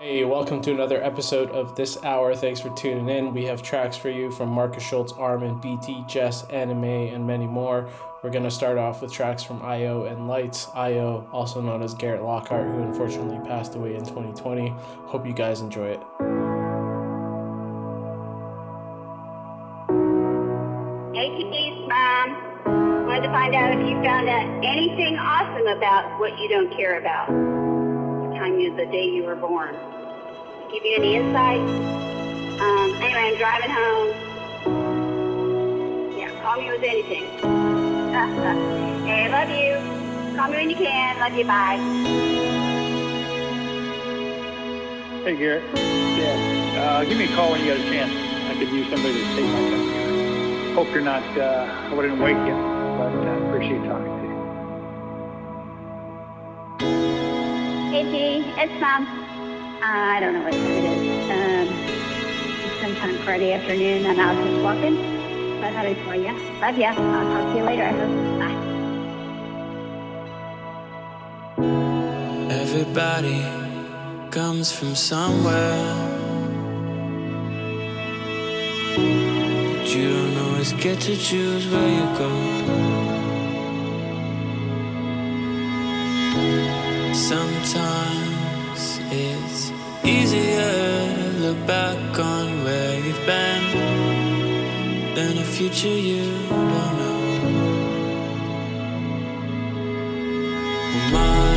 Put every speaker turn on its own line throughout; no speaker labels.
Hey, welcome to another episode of This Hour. Thanks for tuning in. We have tracks for you from Markus Schulz, Armin, BT, JES, anamē, and many more. We're going to start off with tracks from i_o and Lights. i_o, also known as Garrett Lockhart, who unfortunately passed away in 2020. Hope you guys enjoy it.
Hey, Mom. Um, wanted to find out if you found out anything awesome about what you don't care about. The you, the day you were born. Give you any insight? Um, anyway, I'm driving home. Yeah, call me with anything. hey, love you. Call me when you can. Love you. Bye.
Hey, Garrett. Yeah. Uh, give me a call when you get a chance. I could use somebody to take my temperature. Hope you're not, uh, I wouldn't wake you, but I uh, appreciate talking to
Hey, G. It's Mom. I don't know what time it is. Um, it's sometime Friday afternoon. I'm out just walking. But how do for you? Love ya. I'll talk to you later. I hope. Bye.
Everybody comes from somewhere. But you don't always get to choose where you go. Sometimes it's easier to look back on where you've been than a future you don't know. My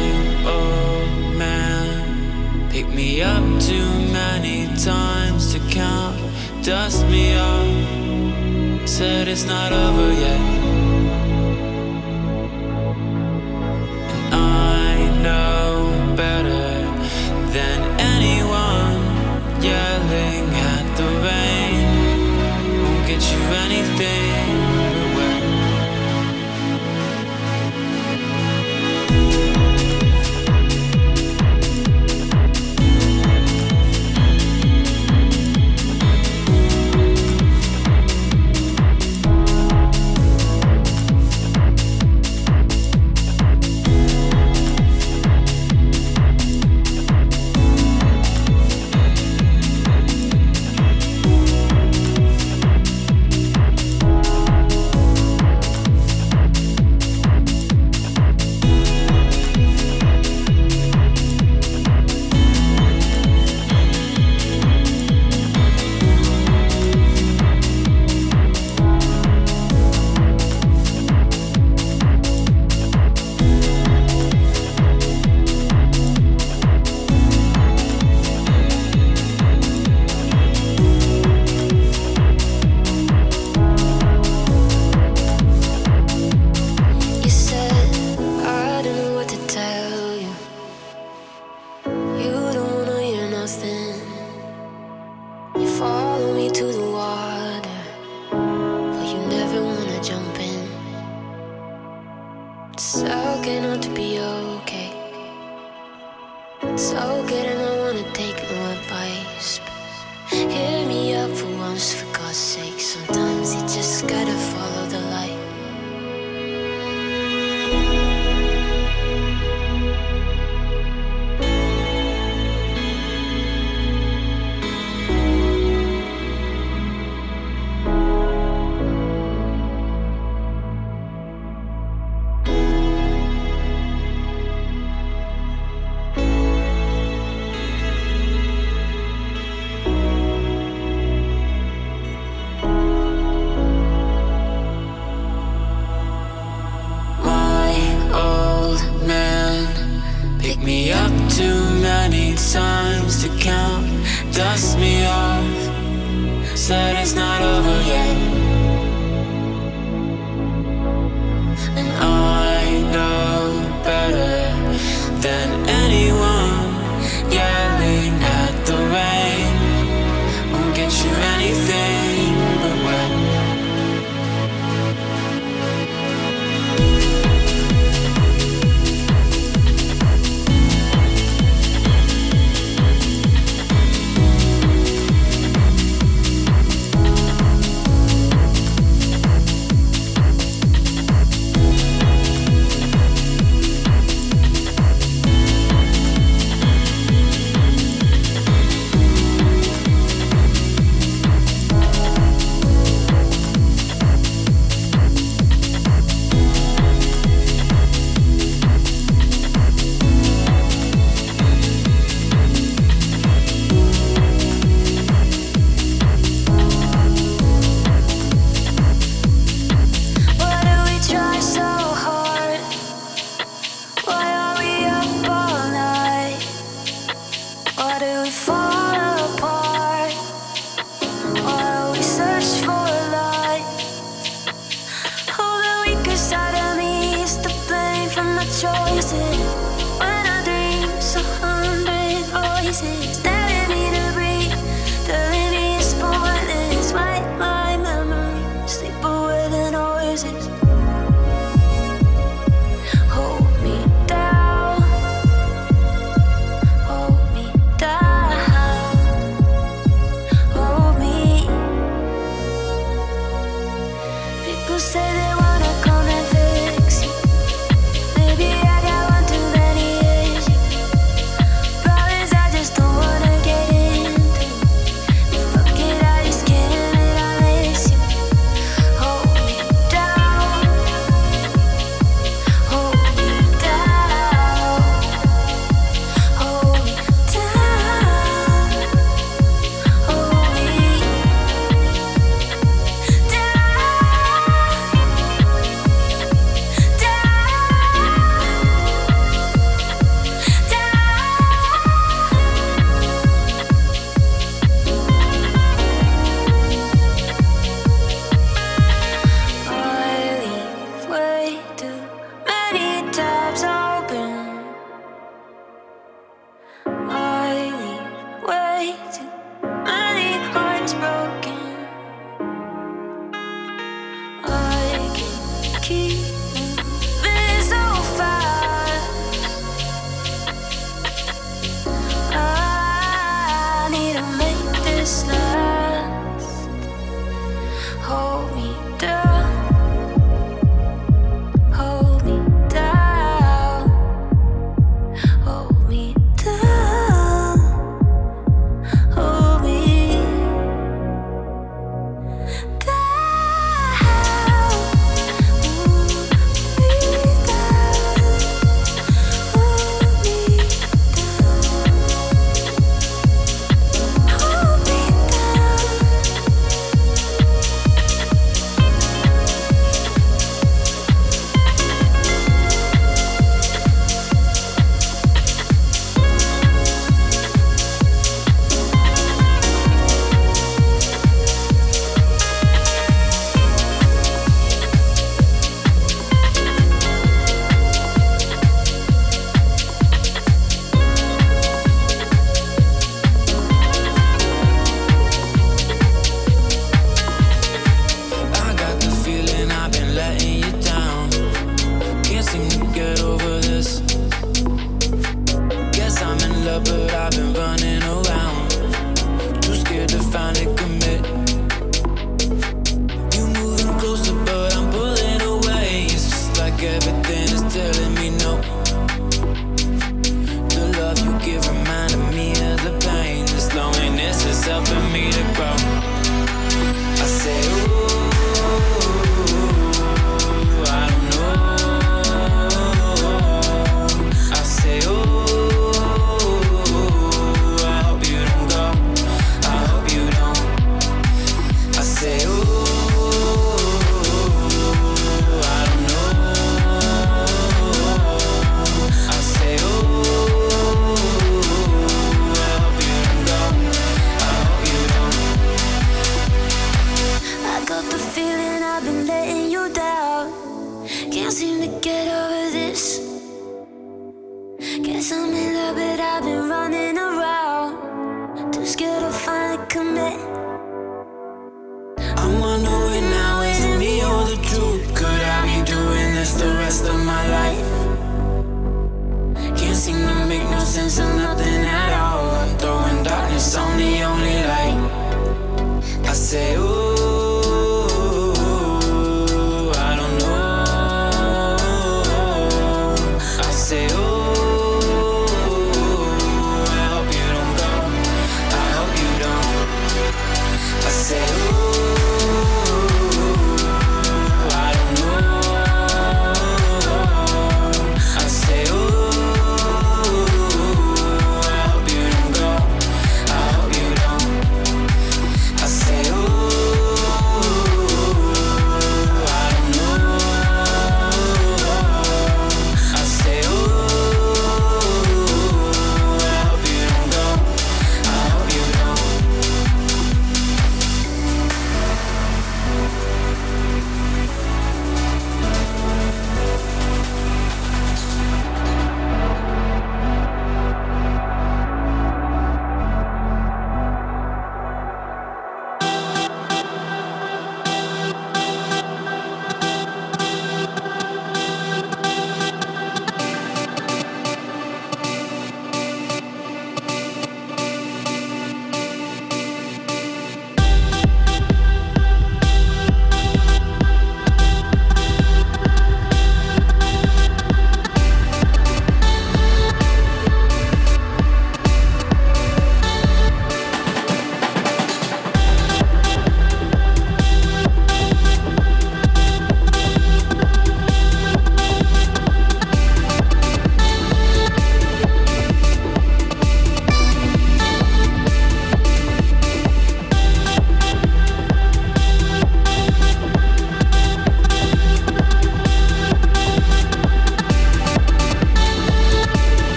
old man picked me up too many times to count, dust me off, said it's not over yet. Anything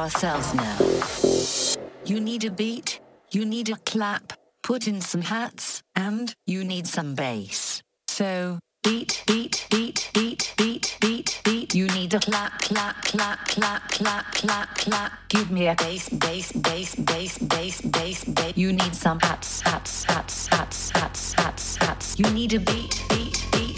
ourselves now. You need a beat, you need a clap, put in some hats, and you need some bass. So, beat, beat, beat, beat, beat, beat, beat. You need a clap, clap, clap, clap, clap, clap, clap. Give me a bass, bass, bass, bass, bass, bass, bass. You need some hats, hats, hats, hats, hats, hats, hats. You need a beat, beat, beat,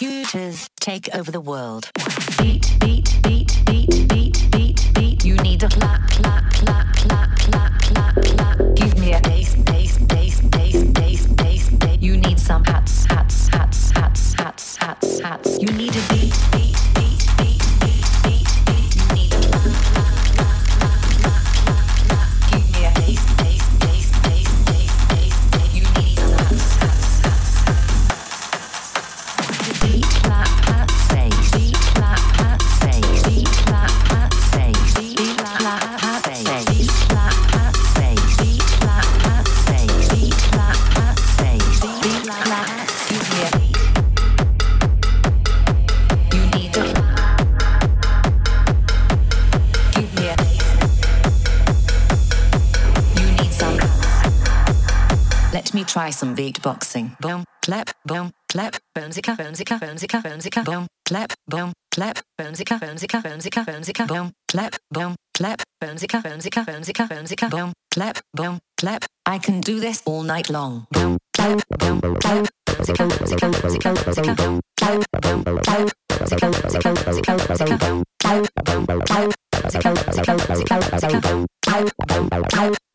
Computers take over the world. Beat, beat, beat, beat, beat, beat, beat. You need a clap, clap, clap, clap, clap, clap, clap. Give me a bass, bass, bass, bass, bass, bass, bass. You need some hats, hats, hats, hats, hats, hats, hats. You need a beat, beat, beat, beat, Let me try some beatboxing. Boom, clap, boom, clap, boomzika, boomzika, boomzika, boomzika, boom, clap, boom, clap, boomzika, boomzika, boomzika, boomzika, boom, clap, boom, clap, boomzika, boomzika, boomzika, boomzika, boom, clap, boom, clap. I can do this all night long. Boom, clap, boom, clap, boomzika, boomzika, boomzika, boomzika, boom, clap, boom, clap, boomzika, boomzika, boomzika, boomzika, boom, clap, boom, clap, boomzika, boomzika, boomzika, boomzika, boom, clap, boom, clap.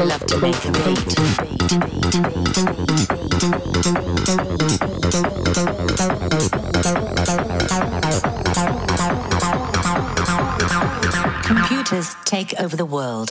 Love to make a beat. Computers take over the world.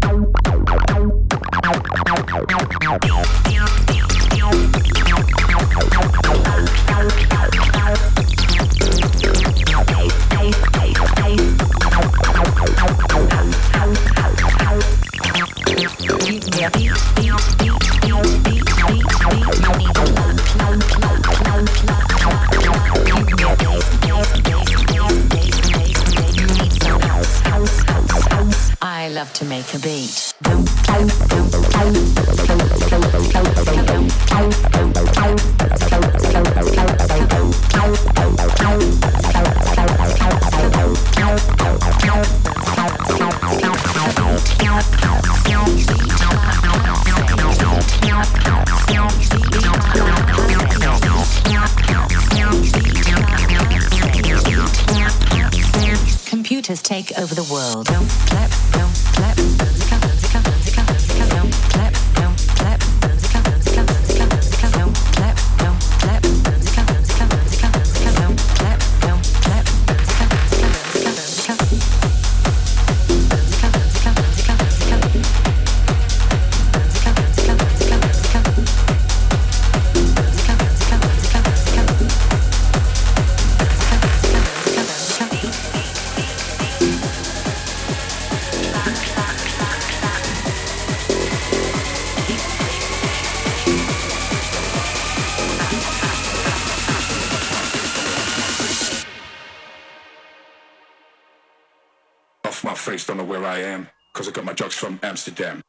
to make a beat. Take over the world. Don't clap, don't clap, boomzika, boomzika, boomzika, boomzika, don't clap, don't clap,
Amsterdam.